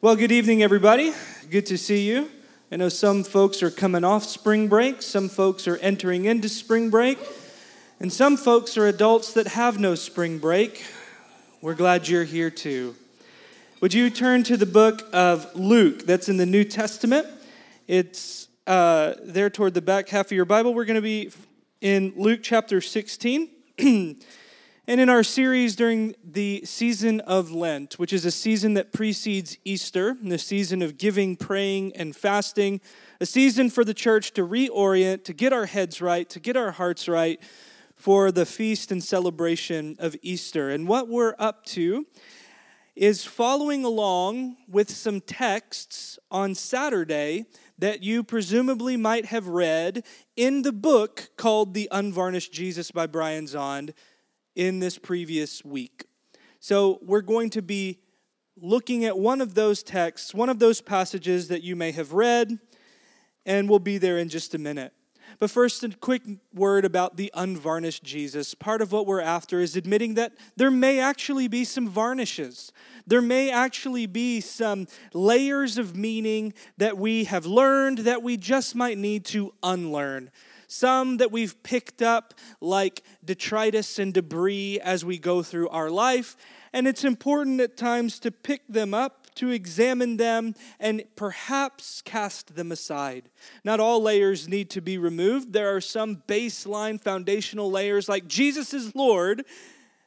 Well, good evening, everybody. Good to see you. I know some folks are coming off spring break, some folks are entering into spring break, and some folks are adults that have no spring break. We're glad you're here too. Would you turn to the book of Luke? That's in the New Testament. It's uh, there toward the back half of your Bible. We're going to be in Luke chapter 16. And in our series during the season of Lent, which is a season that precedes Easter, the season of giving, praying, and fasting, a season for the church to reorient, to get our heads right, to get our hearts right for the feast and celebration of Easter. And what we're up to is following along with some texts on Saturday that you presumably might have read in the book called The Unvarnished Jesus by Brian Zahnd in this previous week. So we're going to be looking at one of those texts, one of those passages that you may have read, and we'll be there in just a minute. But first, a quick word about the unvarnished Jesus. Part of what we're after is admitting that there may actually be some varnishes. There may actually be some layers of meaning that we have learned that we just might need to unlearn some that we've picked up like detritus and debris as we go through our life. And it's important at times to pick them up, to examine them, and perhaps cast them aside. Not all layers need to be removed. There are some baseline foundational layers, like Jesus is Lord,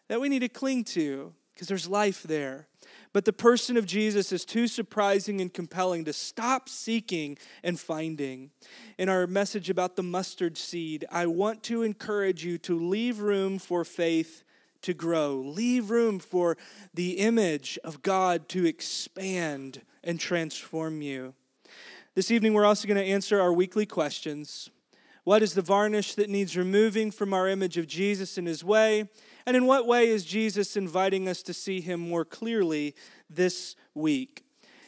that we need to cling to because there's life there. But the person of Jesus is too surprising and compelling to stop seeking and finding. In our message about the mustard seed, I want to encourage you to leave room for faith to grow, leave room for the image of God to expand and transform you. This evening, we're also going to answer our weekly questions. What is the varnish that needs removing from our image of Jesus and his way? And in what way is Jesus inviting us to see him more clearly this week?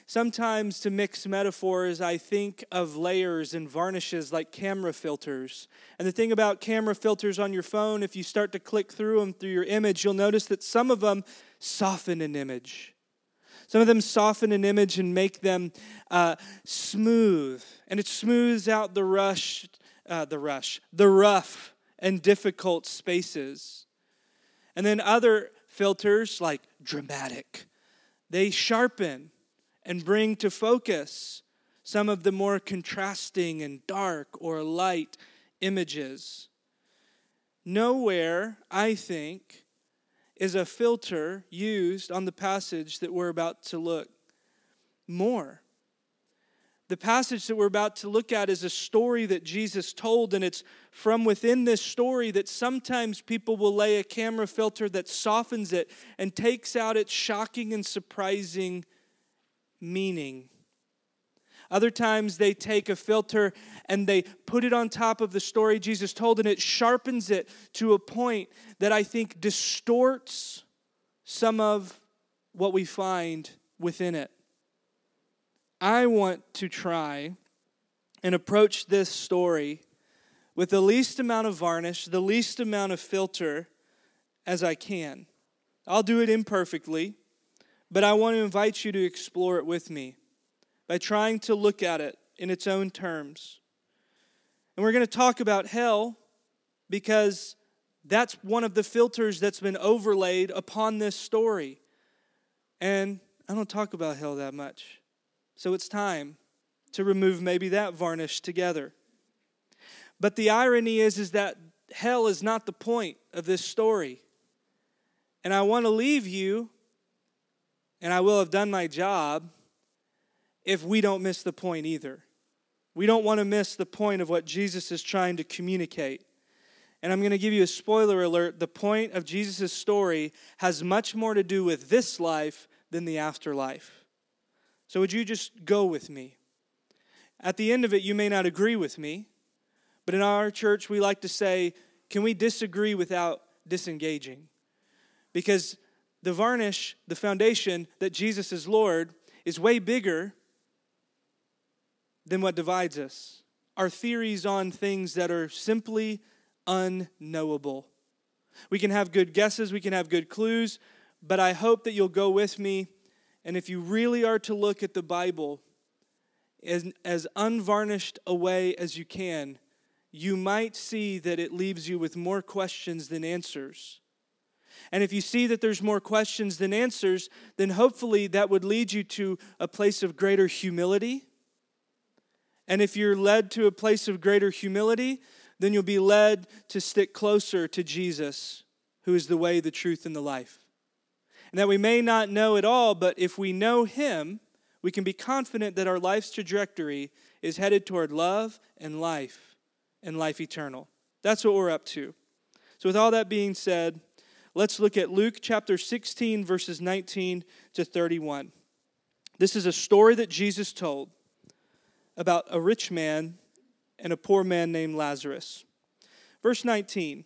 Sometimes, to mix metaphors, I think of layers and varnishes like camera filters. And the thing about camera filters on your phone, if you start to click through them through your image, you'll notice that some of them soften an image. Some of them soften an image and make them uh, smooth, and it smooths out the rush, uh, the rush, the rough and difficult spaces. And then other filters, like dramatic, they sharpen and bring to focus some of the more contrasting and dark or light images. Nowhere, I think, is a filter used on the passage that we're about to look more. The passage that we're about to look at is a story that Jesus told, and it's from within this story that sometimes people will lay a camera filter that softens it and takes out its shocking and surprising meaning. Other times they take a filter and they put it on top of the story Jesus told, and it sharpens it to a point that I think distorts some of what we find within it. I want to try and approach this story with the least amount of varnish, the least amount of filter as I can. I'll do it imperfectly, but I want to invite you to explore it with me by trying to look at it in its own terms. And we're going to talk about hell because that's one of the filters that's been overlaid upon this story. And I don't talk about hell that much. So it's time to remove maybe that varnish together. But the irony is, is that hell is not the point of this story. And I want to leave you, and I will have done my job if we don't miss the point either. We don't want to miss the point of what Jesus is trying to communicate. And I'm going to give you a spoiler alert. The point of Jesus' story has much more to do with this life than the afterlife. So, would you just go with me? At the end of it, you may not agree with me, but in our church, we like to say, can we disagree without disengaging? Because the varnish, the foundation that Jesus is Lord, is way bigger than what divides us. Our theories on things that are simply unknowable. We can have good guesses, we can have good clues, but I hope that you'll go with me and if you really are to look at the Bible as, as unvarnished a way as you can, you might see that it leaves you with more questions than answers. And if you see that there's more questions than answers, then hopefully that would lead you to a place of greater humility. And if you're led to a place of greater humility, then you'll be led to stick closer to Jesus, who is the way, the truth, and the life. And that we may not know it all, but if we know Him, we can be confident that our life's trajectory is headed toward love and life and life eternal. That's what we're up to. So, with all that being said, let's look at Luke chapter 16, verses 19 to 31. This is a story that Jesus told about a rich man and a poor man named Lazarus. Verse 19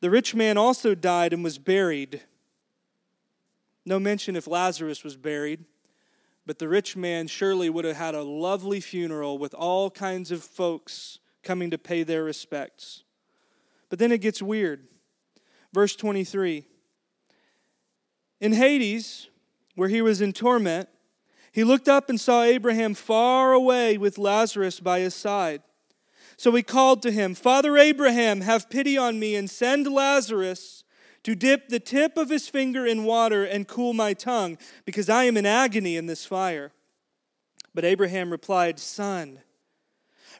The rich man also died and was buried. No mention if Lazarus was buried. But the rich man surely would have had a lovely funeral with all kinds of folks coming to pay their respects. But then it gets weird. Verse 23 In Hades, where he was in torment, he looked up and saw Abraham far away with Lazarus by his side. So he called to him, Father Abraham, have pity on me and send Lazarus to dip the tip of his finger in water and cool my tongue, because I am in agony in this fire. But Abraham replied, Son,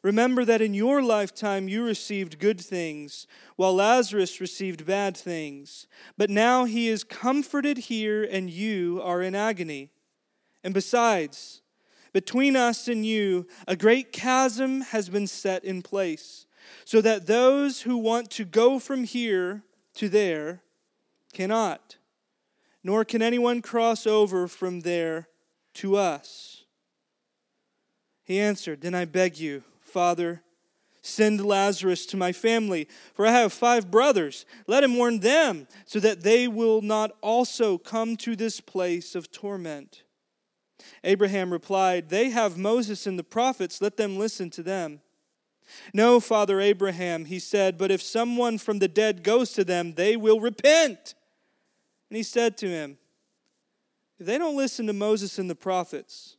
remember that in your lifetime you received good things, while Lazarus received bad things. But now he is comforted here, and you are in agony. And besides, between us and you, a great chasm has been set in place, so that those who want to go from here to there cannot, nor can anyone cross over from there to us. He answered, Then I beg you, Father, send Lazarus to my family, for I have five brothers. Let him warn them, so that they will not also come to this place of torment. Abraham replied, They have Moses and the prophets, let them listen to them. No, Father Abraham, he said, but if someone from the dead goes to them, they will repent. And he said to him, If they don't listen to Moses and the prophets,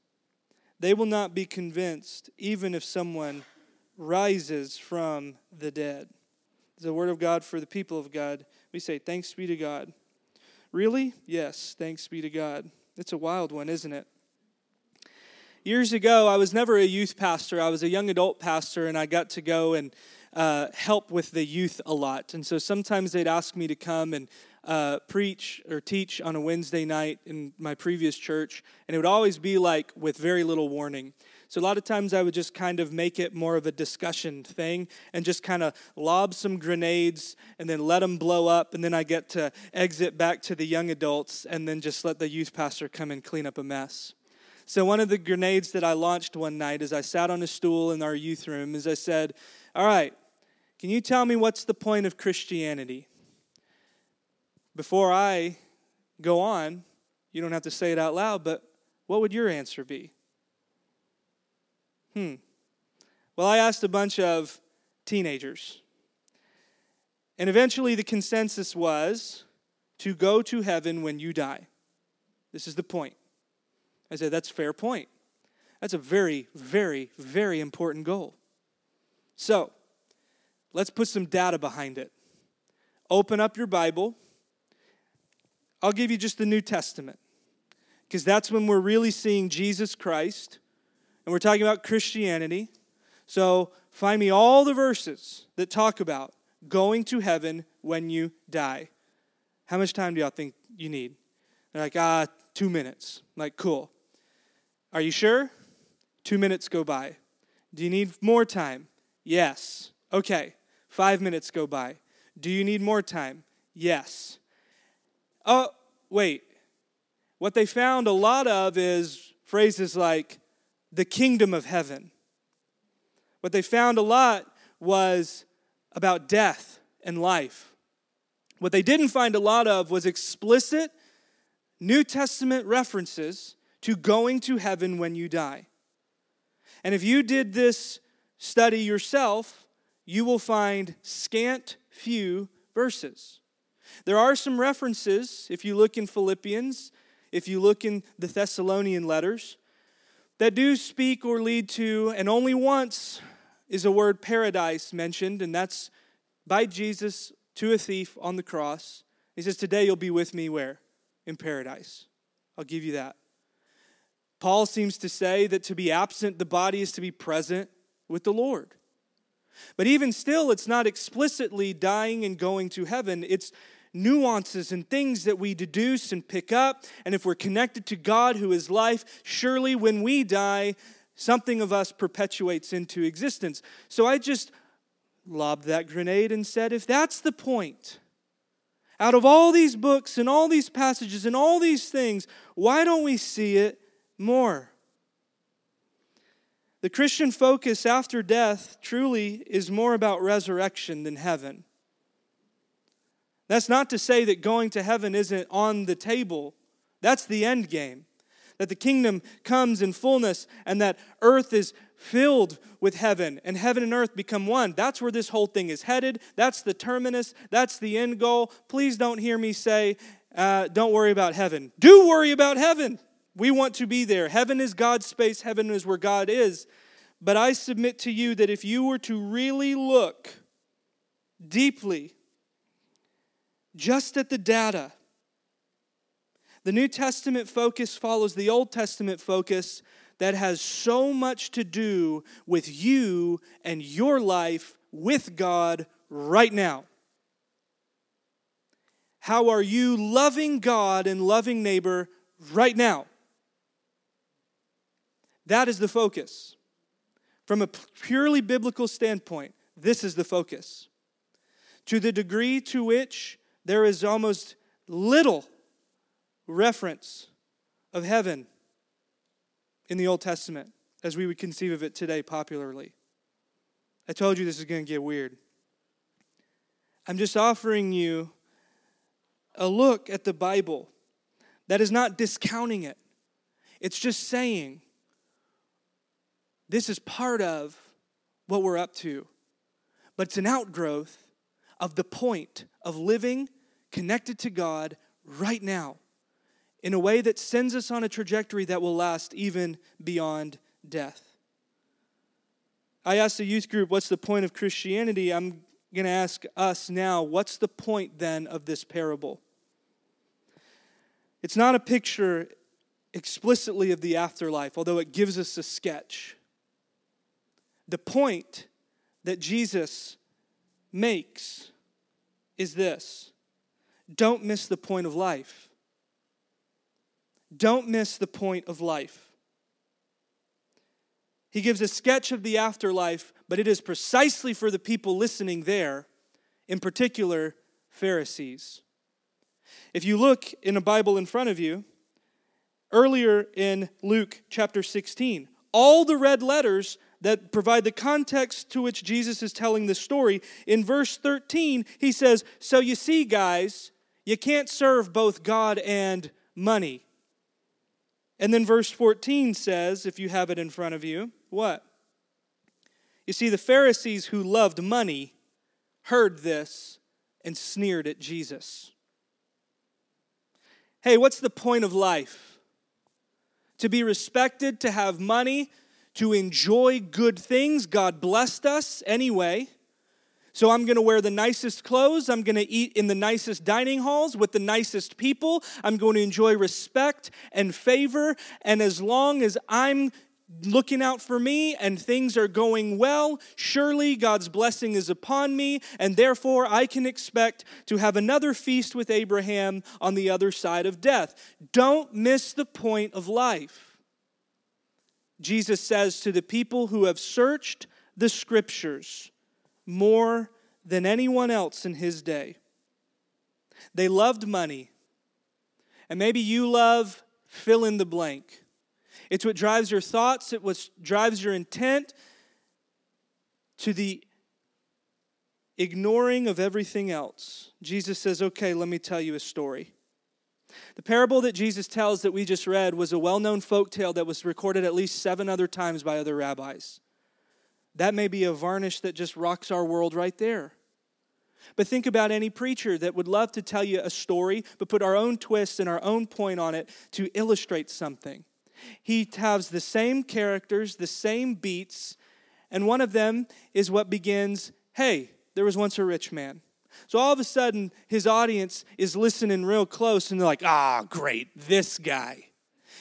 they will not be convinced, even if someone rises from the dead. The word of God for the people of God. We say, Thanks be to God. Really? Yes, thanks be to God. It's a wild one, isn't it? Years ago, I was never a youth pastor. I was a young adult pastor, and I got to go and uh, help with the youth a lot. And so sometimes they'd ask me to come and uh, preach or teach on a Wednesday night in my previous church, and it would always be like with very little warning. So a lot of times I would just kind of make it more of a discussion thing and just kind of lob some grenades and then let them blow up, and then I get to exit back to the young adults and then just let the youth pastor come and clean up a mess. So one of the grenades that I launched one night as I sat on a stool in our youth room is I said, "All right, can you tell me what's the point of Christianity?" before I go on, you don't have to say it out loud, but what would your answer be? Hmm. Well, I asked a bunch of teenagers. And eventually the consensus was to go to heaven when you die. This is the point. I said, that's fair point. That's a very, very, very important goal. So, let's put some data behind it. Open up your Bible I'll give you just the New Testament because that's when we're really seeing Jesus Christ and we're talking about Christianity. So find me all the verses that talk about going to heaven when you die. How much time do y'all think you need? They're like, ah, two minutes. I'm like, cool. Are you sure? Two minutes go by. Do you need more time? Yes. Okay. Five minutes go by. Do you need more time? Yes. Oh, wait. What they found a lot of is phrases like the kingdom of heaven. What they found a lot was about death and life. What they didn't find a lot of was explicit New Testament references to going to heaven when you die. And if you did this study yourself, you will find scant few verses. There are some references, if you look in Philippians, if you look in the Thessalonian letters, that do speak or lead to, and only once is a word paradise mentioned, and that's by Jesus to a thief on the cross. He says, Today you'll be with me where? In paradise. I'll give you that. Paul seems to say that to be absent, the body is to be present with the Lord. But even still, it's not explicitly dying and going to heaven. It's nuances and things that we deduce and pick up. And if we're connected to God, who is life, surely when we die, something of us perpetuates into existence. So I just lobbed that grenade and said, if that's the point, out of all these books and all these passages and all these things, why don't we see it more? The Christian focus after death truly is more about resurrection than heaven. That's not to say that going to heaven isn't on the table. That's the end game. That the kingdom comes in fullness and that earth is filled with heaven and heaven and earth become one. That's where this whole thing is headed. That's the terminus. That's the end goal. Please don't hear me say, uh, don't worry about heaven. Do worry about heaven. We want to be there. Heaven is God's space, heaven is where God is. But I submit to you that if you were to really look deeply just at the data, the New Testament focus follows the Old Testament focus that has so much to do with you and your life with God right now. How are you loving God and loving neighbor right now? That is the focus. From a purely biblical standpoint, this is the focus. To the degree to which there is almost little reference of heaven in the Old Testament as we would conceive of it today popularly. I told you this is going to get weird. I'm just offering you a look at the Bible that is not discounting it, it's just saying this is part of what we're up to, but it's an outgrowth of the point of living connected to God right now in a way that sends us on a trajectory that will last even beyond death. I asked the youth group, What's the point of Christianity? I'm going to ask us now, What's the point then of this parable? It's not a picture explicitly of the afterlife, although it gives us a sketch. The point that Jesus makes is this don't miss the point of life. Don't miss the point of life. He gives a sketch of the afterlife, but it is precisely for the people listening there, in particular, Pharisees. If you look in a Bible in front of you, earlier in Luke chapter 16, all the red letters that provide the context to which Jesus is telling this story. In verse 13, he says, So you see, guys, you can't serve both God and money. And then verse 14 says, if you have it in front of you, what? You see, the Pharisees who loved money heard this and sneered at Jesus. Hey, what's the point of life? To be respected, to have money, to enjoy good things. God blessed us anyway. So I'm going to wear the nicest clothes. I'm going to eat in the nicest dining halls with the nicest people. I'm going to enjoy respect and favor. And as long as I'm looking out for me and things are going well, surely God's blessing is upon me, and therefore I can expect to have another feast with Abraham on the other side of death. Don't miss the point of life. Jesus says to the people who have searched the scriptures, more than anyone else in his day. They loved money. And maybe you love fill in the blank. It's what drives your thoughts, it what drives your intent to the ignoring of everything else. Jesus says, Okay, let me tell you a story. The parable that Jesus tells that we just read was a well known folk tale that was recorded at least seven other times by other rabbis. That may be a varnish that just rocks our world right there. But think about any preacher that would love to tell you a story, but put our own twist and our own point on it to illustrate something. He has the same characters, the same beats, and one of them is what begins Hey, there was once a rich man. So all of a sudden, his audience is listening real close and they're like, ah, great, this guy.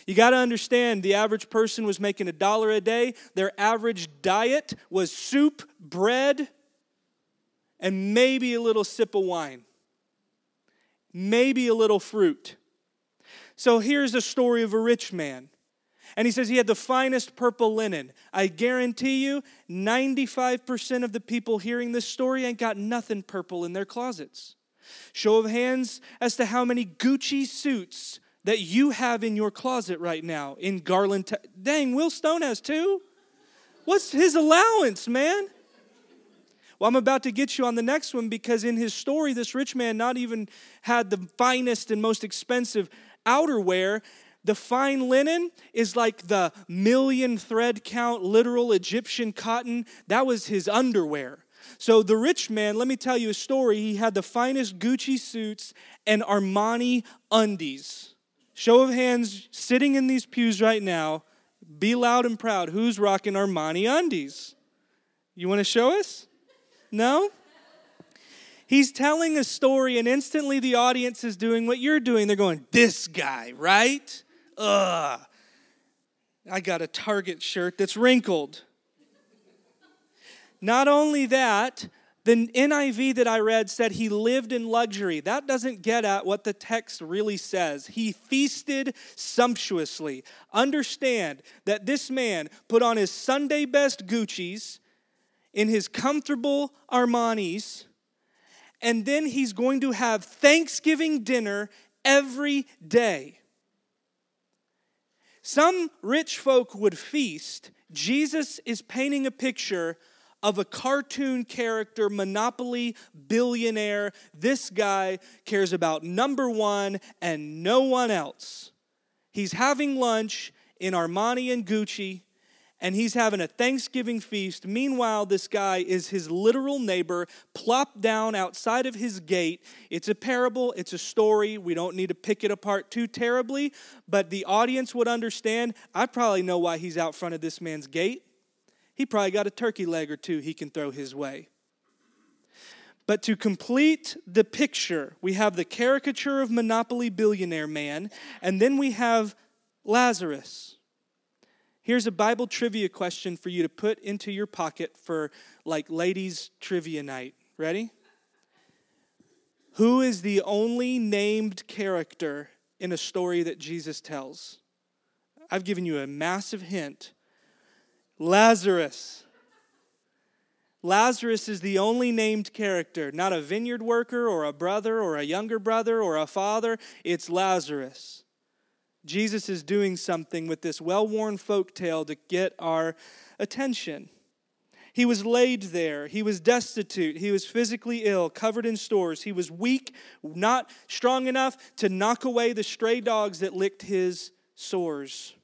You got to understand the average person was making a dollar a day. Their average diet was soup, bread, and maybe a little sip of wine, maybe a little fruit. So here's a story of a rich man. And he says he had the finest purple linen. I guarantee you, 95% of the people hearing this story ain't got nothing purple in their closets. Show of hands as to how many Gucci suits that you have in your closet right now in Garland. Dang, Will Stone has two? What's his allowance, man? Well, I'm about to get you on the next one because in his story, this rich man not even had the finest and most expensive outerwear. The fine linen is like the million thread count literal Egyptian cotton. That was his underwear. So, the rich man, let me tell you a story. He had the finest Gucci suits and Armani undies. Show of hands sitting in these pews right now. Be loud and proud. Who's rocking Armani undies? You want to show us? No? He's telling a story, and instantly the audience is doing what you're doing. They're going, This guy, right? Ugh. I got a Target shirt that's wrinkled. Not only that, the NIV that I read said he lived in luxury. That doesn't get at what the text really says. He feasted sumptuously. Understand that this man put on his Sunday best Gucci's, in his comfortable Armani's, and then he's going to have Thanksgiving dinner every day. Some rich folk would feast. Jesus is painting a picture of a cartoon character, monopoly billionaire. This guy cares about number one and no one else. He's having lunch in Armani and Gucci and he's having a Thanksgiving feast. Meanwhile, this guy is his literal neighbor, plopped down outside of his gate. It's a parable, it's a story. We don't need to pick it apart too terribly, but the audience would understand. I probably know why he's out front of this man's gate. He probably got a turkey leg or two he can throw his way. But to complete the picture, we have the caricature of Monopoly billionaire man, and then we have Lazarus. Here's a Bible trivia question for you to put into your pocket for like ladies' trivia night. Ready? Who is the only named character in a story that Jesus tells? I've given you a massive hint Lazarus. Lazarus is the only named character, not a vineyard worker or a brother or a younger brother or a father. It's Lazarus. Jesus is doing something with this well worn folk tale to get our attention. He was laid there. He was destitute. He was physically ill, covered in stores. He was weak, not strong enough to knock away the stray dogs that licked his sores.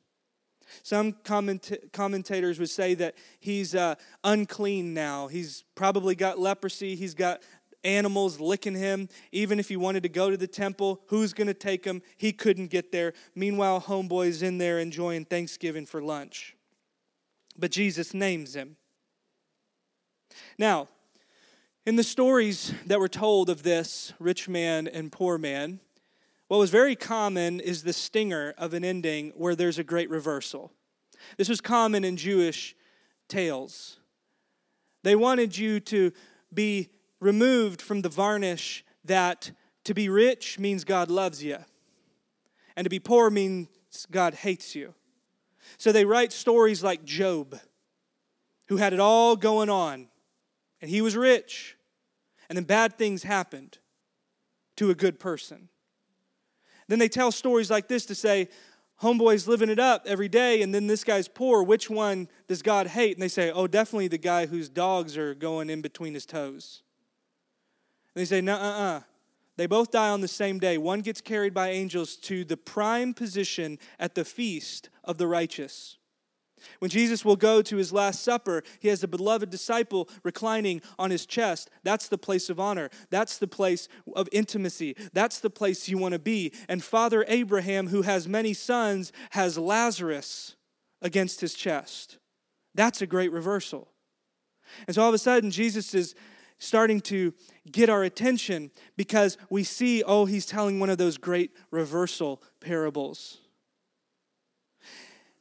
Some comment- commentators would say that he's uh, unclean now. He's probably got leprosy. He's got animals licking him. Even if he wanted to go to the temple, who's going to take him? He couldn't get there. Meanwhile, homeboy's in there enjoying Thanksgiving for lunch. But Jesus names him. Now, in the stories that were told of this rich man and poor man, what was very common is the stinger of an ending where there's a great reversal. This was common in Jewish tales. They wanted you to be removed from the varnish that to be rich means God loves you, and to be poor means God hates you. So they write stories like Job, who had it all going on, and he was rich, and then bad things happened to a good person. Then they tell stories like this to say, homeboy's living it up every day and then this guy's poor. Which one does God hate? And they say, oh, definitely the guy whose dogs are going in between his toes. They say, no, uh uh. They both die on the same day. One gets carried by angels to the prime position at the feast of the righteous. When Jesus will go to his Last Supper, he has a beloved disciple reclining on his chest. That's the place of honor. That's the place of intimacy. That's the place you want to be. And Father Abraham, who has many sons, has Lazarus against his chest. That's a great reversal. And so all of a sudden, Jesus is starting to get our attention because we see, oh, he's telling one of those great reversal parables.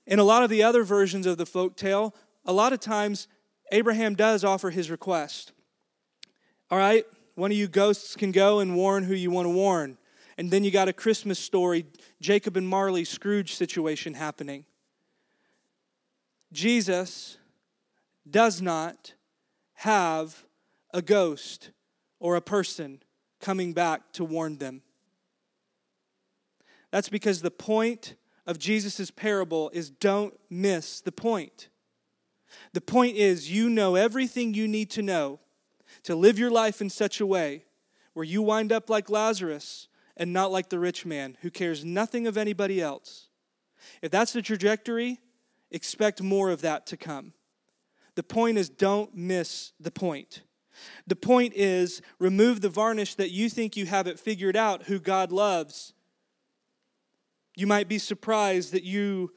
In a lot of the other versions of the folk tale, a lot of times Abraham does offer his request. All right, one of you ghosts can go and warn who you want to warn. And then you got a Christmas story, Jacob and Marley Scrooge situation happening. Jesus does not have a ghost or a person coming back to warn them. That's because the point of Jesus' parable is don't miss the point. The point is, you know everything you need to know to live your life in such a way where you wind up like Lazarus and not like the rich man who cares nothing of anybody else. If that's the trajectory, expect more of that to come. The point is, don't miss the point. The point is, remove the varnish that you think you have it figured out who God loves you might be surprised that you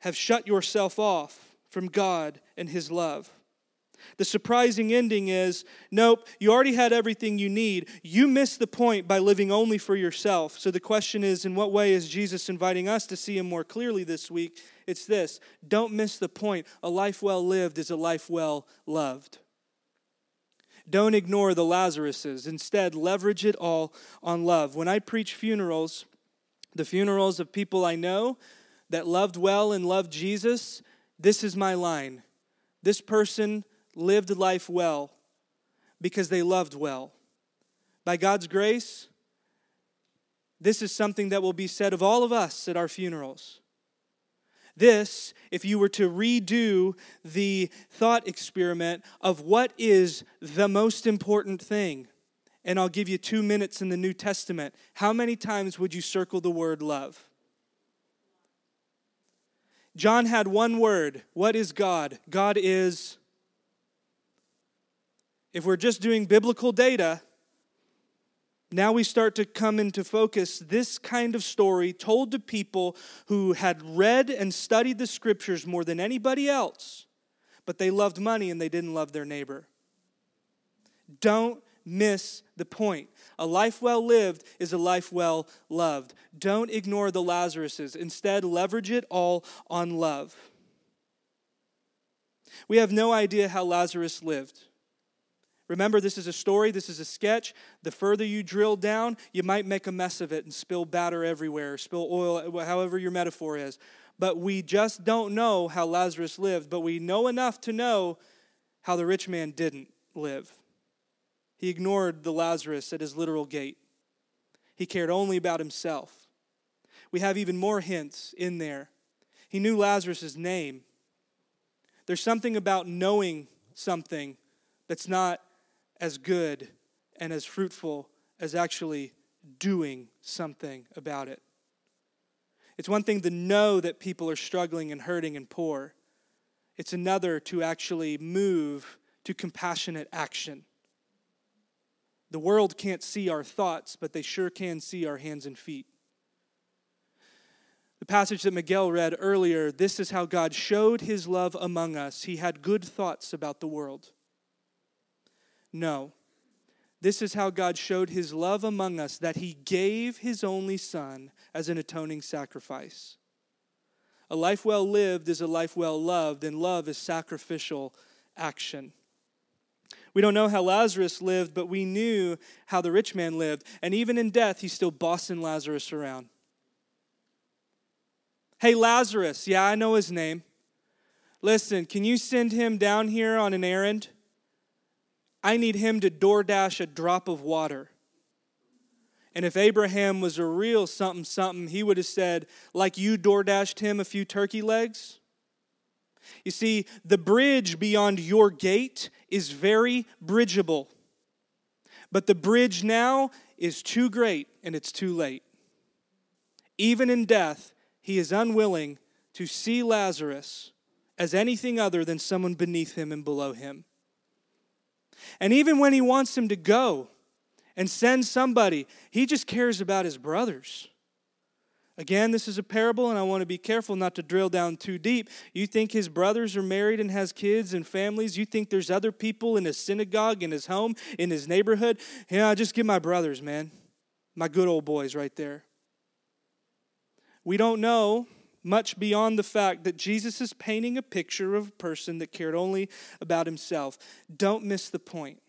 have shut yourself off from God and His love. The surprising ending is nope, you already had everything you need. You missed the point by living only for yourself. So the question is in what way is Jesus inviting us to see Him more clearly this week? It's this don't miss the point. A life well lived is a life well loved. Don't ignore the Lazaruses. Instead, leverage it all on love. When I preach funerals, the funerals of people I know that loved well and loved Jesus, this is my line. This person lived life well because they loved well. By God's grace, this is something that will be said of all of us at our funerals. This, if you were to redo the thought experiment of what is the most important thing, and I'll give you two minutes in the New Testament. How many times would you circle the word love? John had one word. What is God? God is, if we're just doing biblical data, now we start to come into focus this kind of story told to people who had read and studied the scriptures more than anybody else, but they loved money and they didn't love their neighbor. Don't miss the point. A life well lived is a life well loved. Don't ignore the Lazaruses. Instead, leverage it all on love. We have no idea how Lazarus lived. Remember, this is a story, this is a sketch. The further you drill down, you might make a mess of it and spill batter everywhere, spill oil, however your metaphor is. But we just don't know how Lazarus lived, but we know enough to know how the rich man didn't live. He ignored the Lazarus at his literal gate. He cared only about himself. We have even more hints in there. He knew Lazarus' name. There's something about knowing something that's not as good and as fruitful as actually doing something about it. It's one thing to know that people are struggling and hurting and poor, it's another to actually move to compassionate action. The world can't see our thoughts, but they sure can see our hands and feet. The passage that Miguel read earlier this is how God showed his love among us. He had good thoughts about the world. No. This is how God showed his love among us that he gave his only Son as an atoning sacrifice. A life well lived is a life well loved, and love is sacrificial action. We don't know how Lazarus lived, but we knew how the rich man lived. And even in death, he's still bossing Lazarus around. Hey, Lazarus, yeah, I know his name. Listen, can you send him down here on an errand? I need him to DoorDash a drop of water. And if Abraham was a real something something, he would have said, like you DoorDashed him a few turkey legs. You see, the bridge beyond your gate is very bridgeable. But the bridge now is too great and it's too late. Even in death, he is unwilling to see Lazarus as anything other than someone beneath him and below him. And even when he wants him to go and send somebody, he just cares about his brothers. Again, this is a parable, and I want to be careful not to drill down too deep. You think his brothers are married and has kids and families? You think there's other people in his synagogue, in his home, in his neighborhood? Yeah, just give my brothers, man. My good old boys right there. We don't know much beyond the fact that Jesus is painting a picture of a person that cared only about himself. Don't miss the point.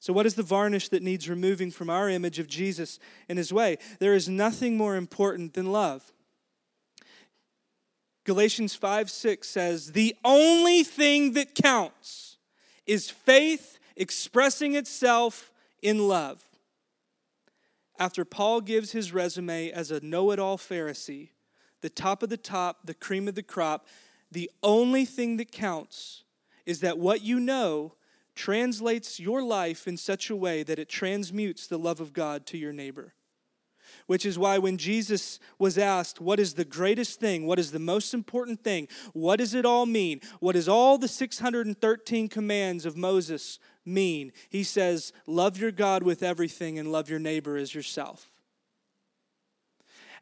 So, what is the varnish that needs removing from our image of Jesus in his way? There is nothing more important than love. Galatians 5 6 says, The only thing that counts is faith expressing itself in love. After Paul gives his resume as a know it all Pharisee, the top of the top, the cream of the crop. The only thing that counts is that what you know translates your life in such a way that it transmutes the love of God to your neighbor. Which is why when Jesus was asked, What is the greatest thing? What is the most important thing? What does it all mean? What does all the 613 commands of Moses mean? He says, Love your God with everything and love your neighbor as yourself.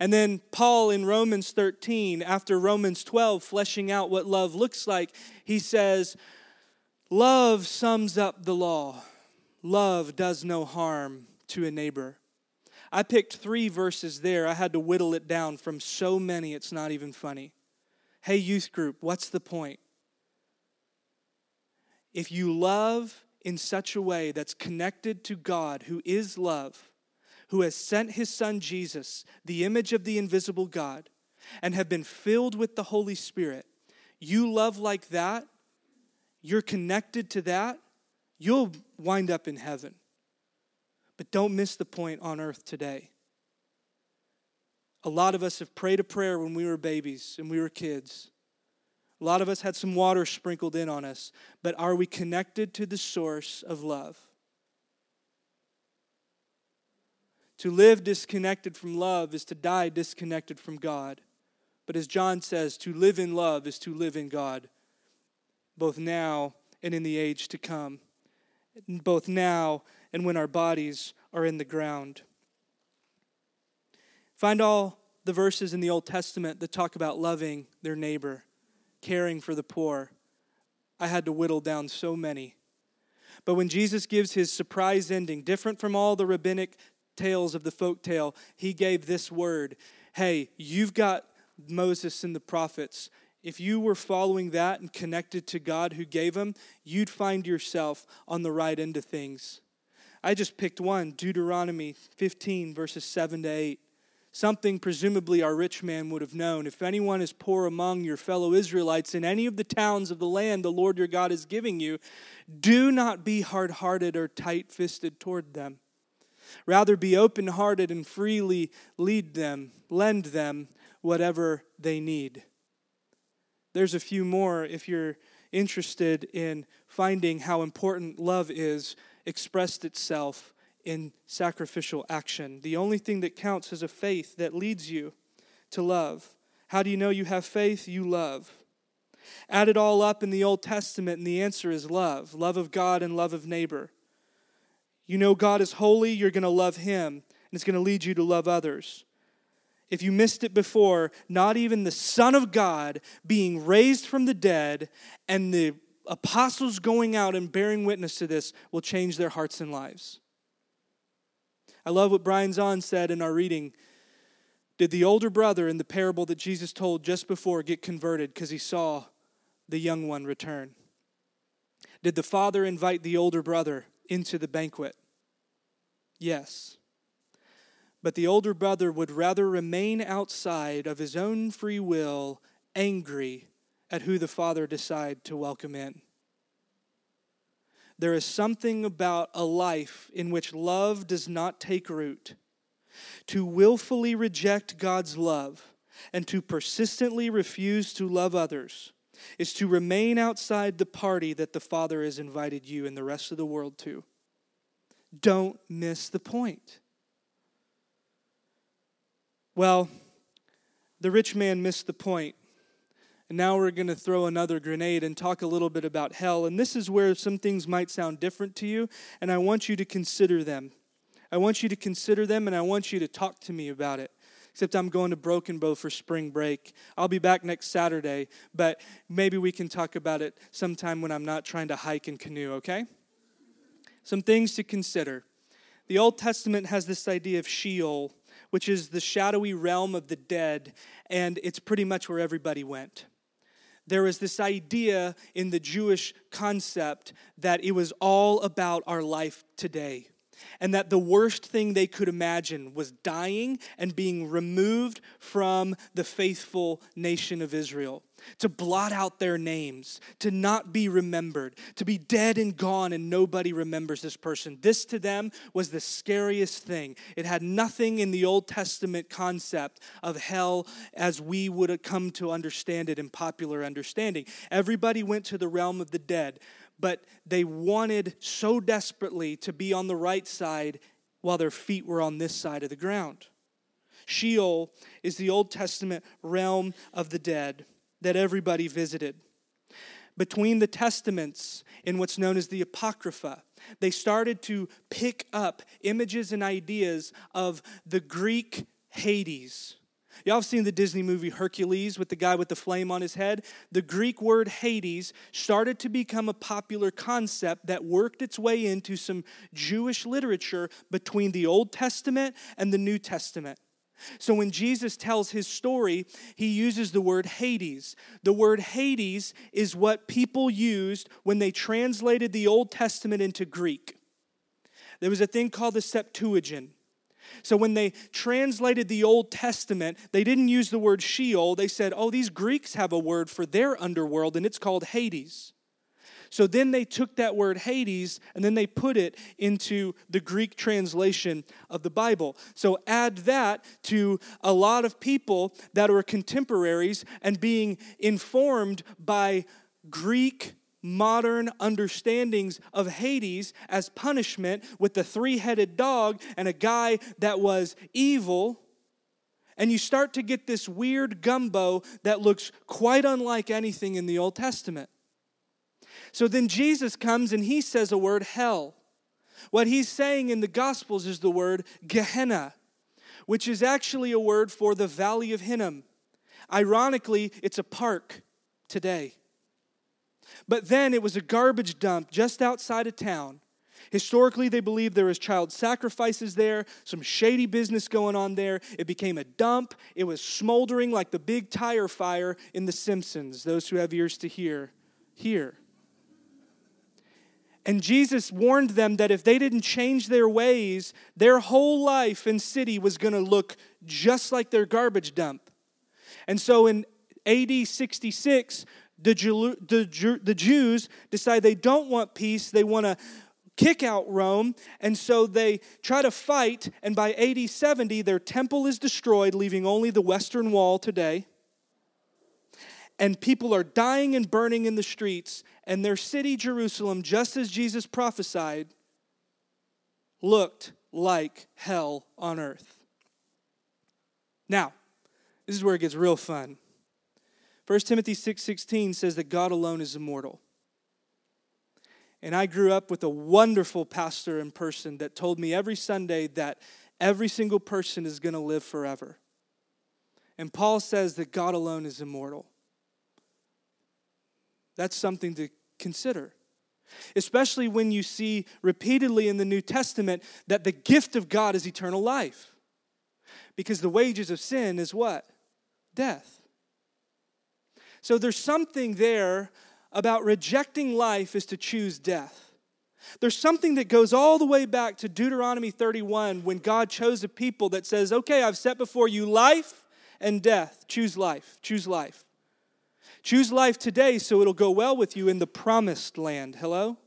And then Paul in Romans 13, after Romans 12, fleshing out what love looks like, he says, Love sums up the law. Love does no harm to a neighbor. I picked three verses there. I had to whittle it down from so many, it's not even funny. Hey, youth group, what's the point? If you love in such a way that's connected to God, who is love, who has sent his son Jesus, the image of the invisible God, and have been filled with the Holy Spirit, you love like that, you're connected to that, you'll wind up in heaven. But don't miss the point on earth today. A lot of us have prayed a prayer when we were babies and we were kids. A lot of us had some water sprinkled in on us, but are we connected to the source of love? To live disconnected from love is to die disconnected from God. But as John says, to live in love is to live in God, both now and in the age to come, both now and when our bodies are in the ground. Find all the verses in the Old Testament that talk about loving their neighbor, caring for the poor. I had to whittle down so many. But when Jesus gives his surprise ending, different from all the rabbinic tales of the folk tale, he gave this word Hey, you've got Moses and the prophets. If you were following that and connected to God who gave them, you'd find yourself on the right end of things. I just picked one Deuteronomy 15, verses 7 to 8. Something presumably our rich man would have known. If anyone is poor among your fellow Israelites in any of the towns of the land the Lord your God is giving you, do not be hard hearted or tight fisted toward them Rather, be open hearted and freely lead them, lend them whatever they need. There's a few more if you're interested in finding how important love is expressed itself in sacrificial action. The only thing that counts is a faith that leads you to love. How do you know you have faith? You love. Add it all up in the Old Testament, and the answer is love love of God and love of neighbor. You know God is holy, you're going to love Him, and it's going to lead you to love others. If you missed it before, not even the Son of God being raised from the dead and the apostles going out and bearing witness to this will change their hearts and lives. I love what Brian Zahnd said in our reading. Did the older brother in the parable that Jesus told just before get converted because he saw the young one return? Did the father invite the older brother into the banquet? Yes. But the older brother would rather remain outside of his own free will, angry at who the father decided to welcome in. there is something about a life in which love does not take root. To willfully reject God's love and to persistently refuse to love others is to remain outside the party that the Father has invited you and the rest of the world to. Don't miss the point. Well, the rich man missed the point. And now we're going to throw another grenade and talk a little bit about hell. And this is where some things might sound different to you, and I want you to consider them. I want you to consider them, and I want you to talk to me about it except I'm going to Broken Bow for spring break. I'll be back next Saturday, but maybe we can talk about it sometime when I'm not trying to hike and canoe, okay? Some things to consider. The Old Testament has this idea of Sheol, which is the shadowy realm of the dead, and it's pretty much where everybody went there was this idea in the Jewish concept that it was all about our life today and that the worst thing they could imagine was dying and being removed from the faithful nation of Israel, to blot out their names, to not be remembered, to be dead and gone and nobody remembers this person. This to them was the scariest thing. It had nothing in the Old Testament concept of hell as we would have come to understand it in popular understanding. Everybody went to the realm of the dead but they wanted so desperately to be on the right side while their feet were on this side of the ground. Sheol is the Old Testament realm of the dead that everybody visited. Between the Testaments, in what's known as the Apocrypha, they started to pick up images and ideas of the Greek Hades Y'all have seen the Disney movie Hercules with the guy with the flame on his head? The Greek word Hades started to become a popular concept that worked its way into some Jewish literature between the Old Testament and the New Testament. So when Jesus tells his story, he uses the word Hades. The word Hades is what people used when they translated the Old Testament into Greek. There was a thing called the Septuagint. So when they translated the Old Testament, they didn't use the word Sheol. They said, oh, these Greeks have a word for their underworld, and it's called Hades. So then they took that word Hades and then they put it into the Greek translation of the Bible. So add that to a lot of people that are contemporaries and being informed by Greek modern understandings of Hades as punishment with the three headed dog and a guy that was evil. And you start to get this weird gumbo that looks quite unlike anything in the Old Testament. So then Jesus comes and he says a word, hell. What he's saying in the Gospels is the word Gehenna, which is actually a word for the Valley of Hinnom. Ironically, it's a park today. But then it was a garbage dump just outside of town. Historically, they believed there was child sacrifices there, some shady business going on there. It became a dump. It was smoldering like the big tire fire in The Simpsons. Those who have ears to hear, hear. And Jesus warned them that if they didn't change their ways, their whole life and city was going to look just like their garbage dump. And so in AD 66, the, the, the Jews decide they don't want peace, they want to kick out Rome, and so they try to fight, and by AD 70, their temple is destroyed, leaving only the western wall today. And people are dying and burning in the streets, and their city, Jerusalem, just as Jesus prophesied, looked like hell on earth. Now, this is where it gets real fun. 1 Timothy 6:16 6, says that God alone is immortal. And I grew up with a wonderful pastor in person that told me every Sunday that every single person is going to live forever. And Paul says that God alone is immortal. That's something to consider. Especially when you see repeatedly in the New Testament that the gift of God is eternal life. Because the wages of sin is what? Death. So there's something there about rejecting life is to choose death. There's something that goes all the way back to Deuteronomy 31 when God chose a people that says, Okay, I've set before you life and death. Choose life. Choose life. Choose life today so it'll go well with you in the promised land. Hello?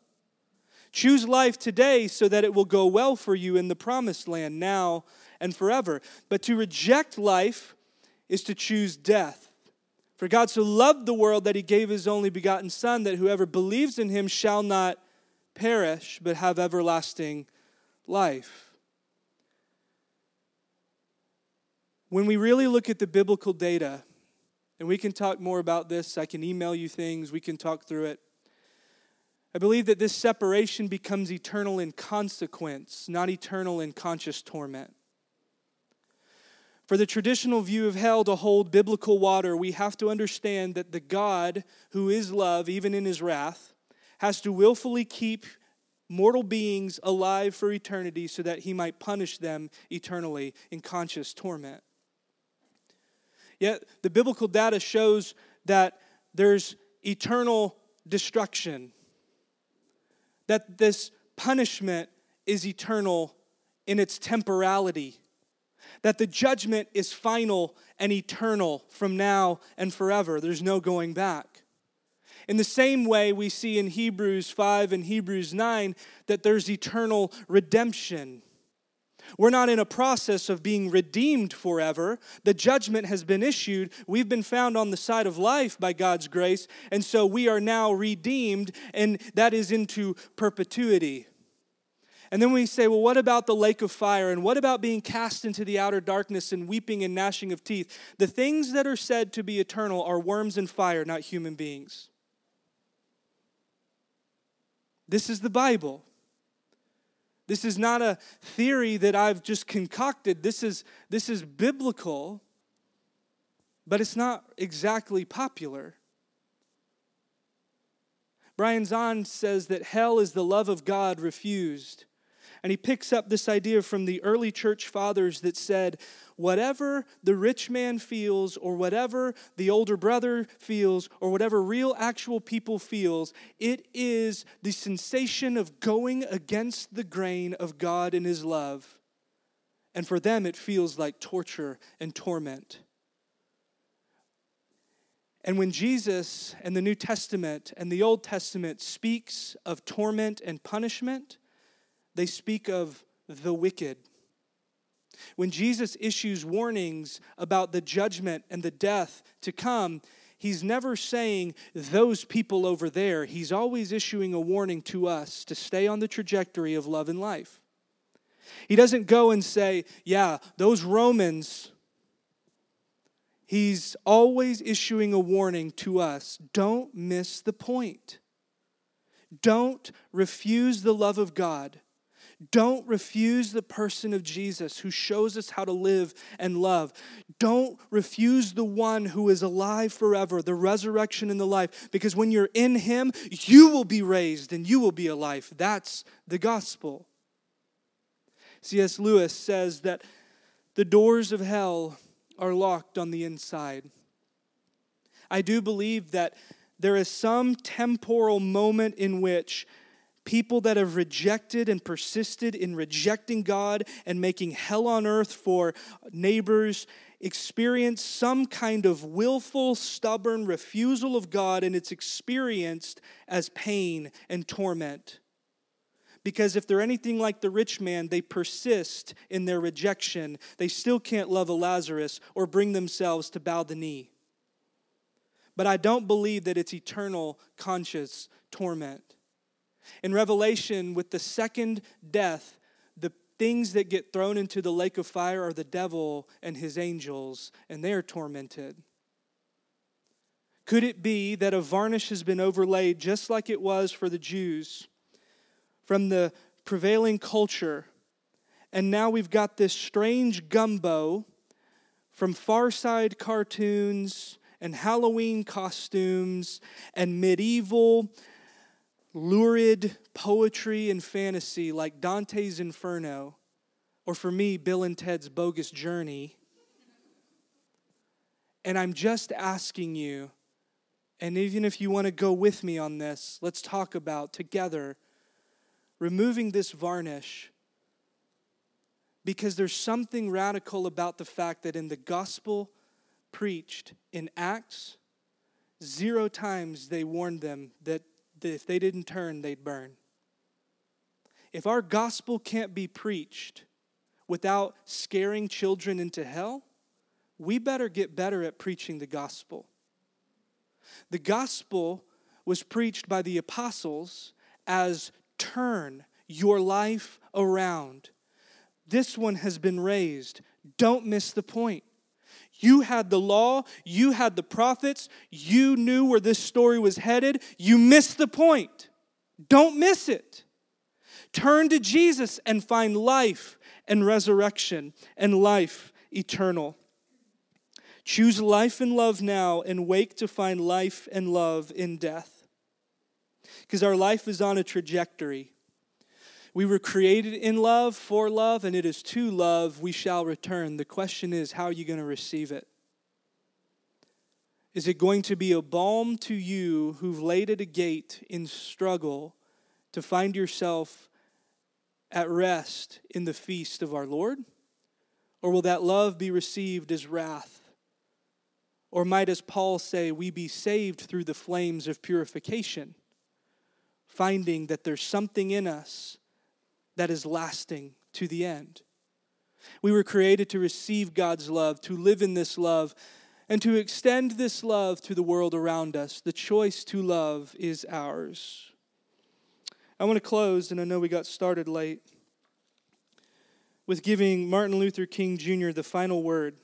Choose life today so that it will go well for you in the promised land now and forever. But to reject life is to choose death. For God so loved the world that he gave his only begotten Son, that whoever believes in him shall not perish, but have everlasting life. When we really look at the biblical data, and we can talk more about this, I can email you things, we can talk through it. I believe that this separation becomes eternal in consequence, not eternal in conscious torment. For the traditional view of hell to hold biblical water, we have to understand that the God who is love, even in his wrath, has to willfully keep mortal beings alive for eternity so that he might punish them eternally in conscious torment. Yet the biblical data shows that there's eternal destruction, that this punishment is eternal in its temporality that the judgment is final and eternal from now and forever. There's no going back. In the same way, we see in Hebrews 5 and Hebrews 9 that there's eternal redemption. We're not in a process of being redeemed forever. The judgment has been issued. We've been found on the side of life by God's grace, and so we are now redeemed, and that is into perpetuity. And then we say, well, what about the lake of fire? And what about being cast into the outer darkness and weeping and gnashing of teeth? The things that are said to be eternal are worms and fire, not human beings. This is the Bible. This is not a theory that I've just concocted. This is, this is biblical, but it's not exactly popular. Brian Zahnd says that hell is the love of God refused. And he picks up this idea from the early church fathers that said, whatever the rich man feels, or whatever the older brother feels, or whatever real actual people feels, it is the sensation of going against the grain of God and his love. And for them, it feels like torture and torment. And when Jesus and the New Testament and the Old Testament speaks of torment and punishment, they speak of the wicked. When Jesus issues warnings about the judgment and the death to come, he's never saying those people over there. He's always issuing a warning to us to stay on the trajectory of love and life. He doesn't go and say, yeah, those Romans. He's always issuing a warning to us. Don't miss the point. Don't refuse the love of God. Don't refuse the person of Jesus who shows us how to live and love. Don't refuse the one who is alive forever, the resurrection and the life, because when you're in him, you will be raised and you will be alive. That's the gospel. C.S. Lewis says that the doors of hell are locked on the inside. I do believe that there is some temporal moment in which people that have rejected and persisted in rejecting God and making hell on earth for neighbors experience some kind of willful, stubborn refusal of God, and it's experienced as pain and torment. Because if they're anything like the rich man, they persist in their rejection. They still can't love a Lazarus or bring themselves to bow the knee. But I don't believe that it's eternal conscious torment. In Revelation, with the second death, the things that get thrown into the lake of fire are the devil and his angels, and they are tormented. Could it be that a varnish has been overlaid just like it was for the Jews from the prevailing culture? And now we've got this strange gumbo from Far Side cartoons and Halloween costumes and medieval lurid poetry and fantasy like Dante's Inferno, or for me, Bill and Ted's Bogus Journey. And I'm just asking you, and even if you want to go with me on this, let's talk about together removing this varnish. Because there's something radical about the fact that in the gospel preached in Acts, zero times they warned them that that if they didn't turn, they'd burn. if our gospel can't be preached without scaring children into hell, we better get better at preaching the gospel. The gospel was preached by the apostles as turn your life around. This one has been raised. Don't miss the point. You had the law, you had the prophets, you knew where this story was headed. You missed the point. Don't miss it. Turn to Jesus and find life and resurrection and life eternal. Choose life and love now and wake to find life and love in death. Because our life is on a trajectory. We were created in love, for love, and it is to love we shall return. The question is, how are you going to receive it? Is it going to be a balm to you who've laid at a gate in struggle to find yourself at rest in the feast of our Lord? Or will that love be received as wrath? Or might, as Paul say, we be saved through the flames of purification, finding that there's something in us that is lasting to the end? We were created to receive God's love, to live in this love, and to extend this love to the world around us. The choice to love is ours. I want to close, and I know we got started late, with giving Martin Luther King Jr. the final word.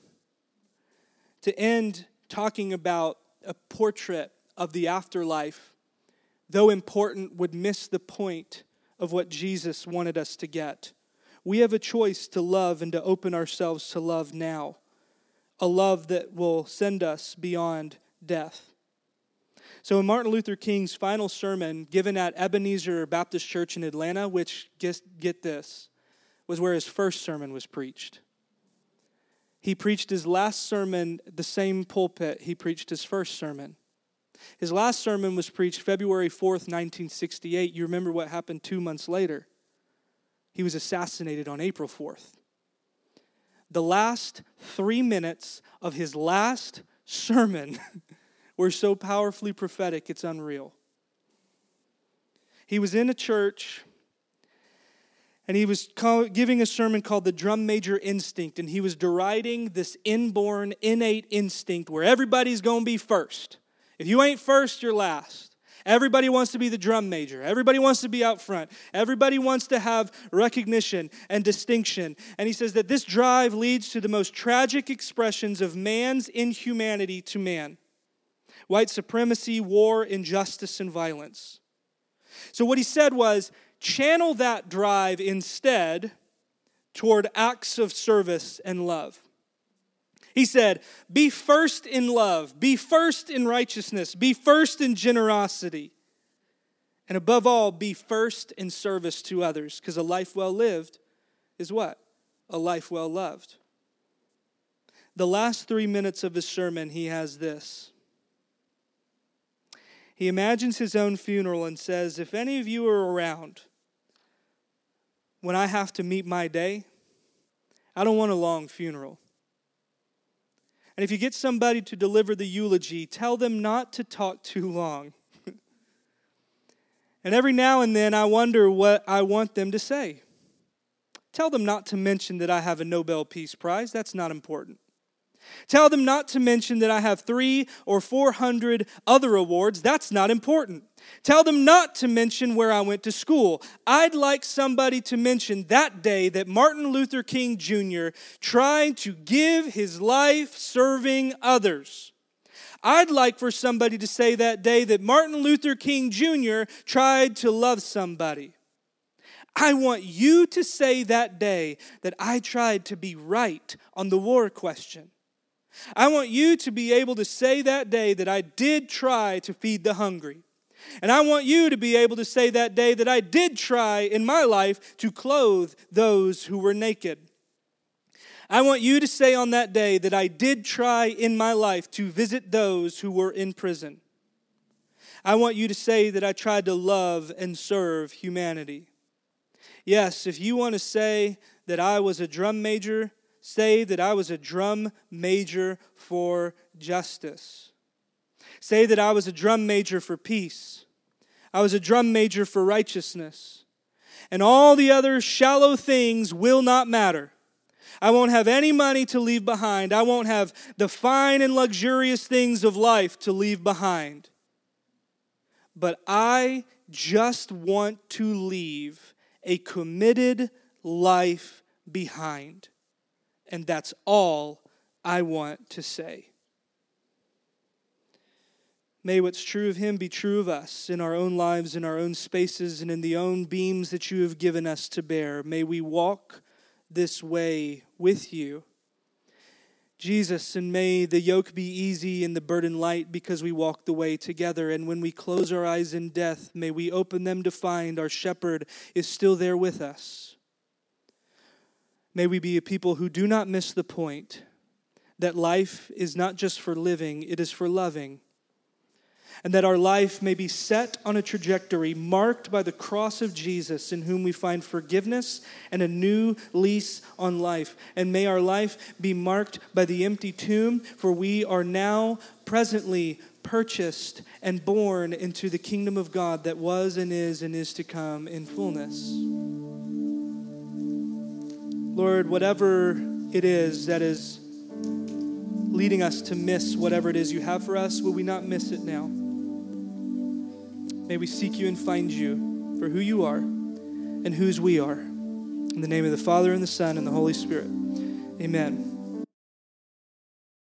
To end talking about a portrait of the afterlife, though important, would miss the point of what Jesus wanted us to get. We have a choice to love and to open ourselves to love now, a love that will send us beyond death. So, in Martin Luther King's final sermon given at Ebenezer Baptist Church in Atlanta, which, get, get this, was where his first sermon was preached. He preached his last sermon, the same pulpit he preached his first sermon. His last sermon was preached February 4th, 1968. You remember what happened two months later? He was assassinated on April 4th. The last three minutes of his last sermon were so powerfully prophetic, it's unreal. He was in a church and he was giving a sermon called The Drum Major Instinct, and he was deriding this inborn, innate instinct where everybody's going to be first. If you ain't first, you're last. Everybody wants to be the drum major. Everybody wants to be out front. Everybody wants to have recognition and distinction. And he says that this drive leads to the most tragic expressions of man's inhumanity to man white supremacy, war, injustice, and violence. So, what he said was channel that drive instead toward acts of service and love. He said, Be first in love, be first in righteousness, be first in generosity, and above all, be first in service to others, because a life well lived is what? A life well loved. The last three minutes of his sermon, he has this he imagines his own funeral and says, If any of you are around when I have to meet my day, I don't want a long funeral. And if you get somebody to deliver the eulogy, tell them not to talk too long. and every now and then I wonder what I want them to say. Tell them not to mention that I have a Nobel Peace Prize. That's not important. Tell them not to mention that I have three or four hundred other awards. That's not important. Tell them not to mention where I went to school. I'd like somebody to mention that day that Martin Luther King Jr. tried to give his life serving others. I'd like for somebody to say that day that Martin Luther King Jr. tried to love somebody. I want you to say that day that I tried to be right on the war question. I want you to be able to say that day that I did try to feed the hungry. And I want you to be able to say that day that I did try in my life to clothe those who were naked. I want you to say on that day that I did try in my life to visit those who were in prison. I want you to say that I tried to love and serve humanity. Yes, if you want to say that I was a drum major Say that I was a drum major for justice. Say that I was a drum major for peace. I was a drum major for righteousness. and all the other shallow things will not matter. I won't have any money to leave behind. I won't have the fine and luxurious things of life to leave behind. But I just want to leave a committed life behind. And that's all I want to say. May what's true of him be true of us in our own lives, in our own spaces, and in the own beams that you have given us to bear. May we walk this way with you. Jesus, and may the yoke be easy and the burden light because we walk the way together. And when we close our eyes in death, may we open them to find our shepherd is still there with us. May we be a people who do not miss the point that life is not just for living, it is for loving and that our life may be set on a trajectory marked by the cross of Jesus, in whom we find forgiveness and a new lease on life. And may our life be marked by the empty tomb, for we are now presently purchased and born into the kingdom of God that was and is and is to come in fullness. Lord, whatever it is that is leading us to miss whatever it is you have for us, will we not miss it now? May we seek you and find you for who you are and whose we are. In the name of the Father, and the Son, and the Holy Spirit. Amen.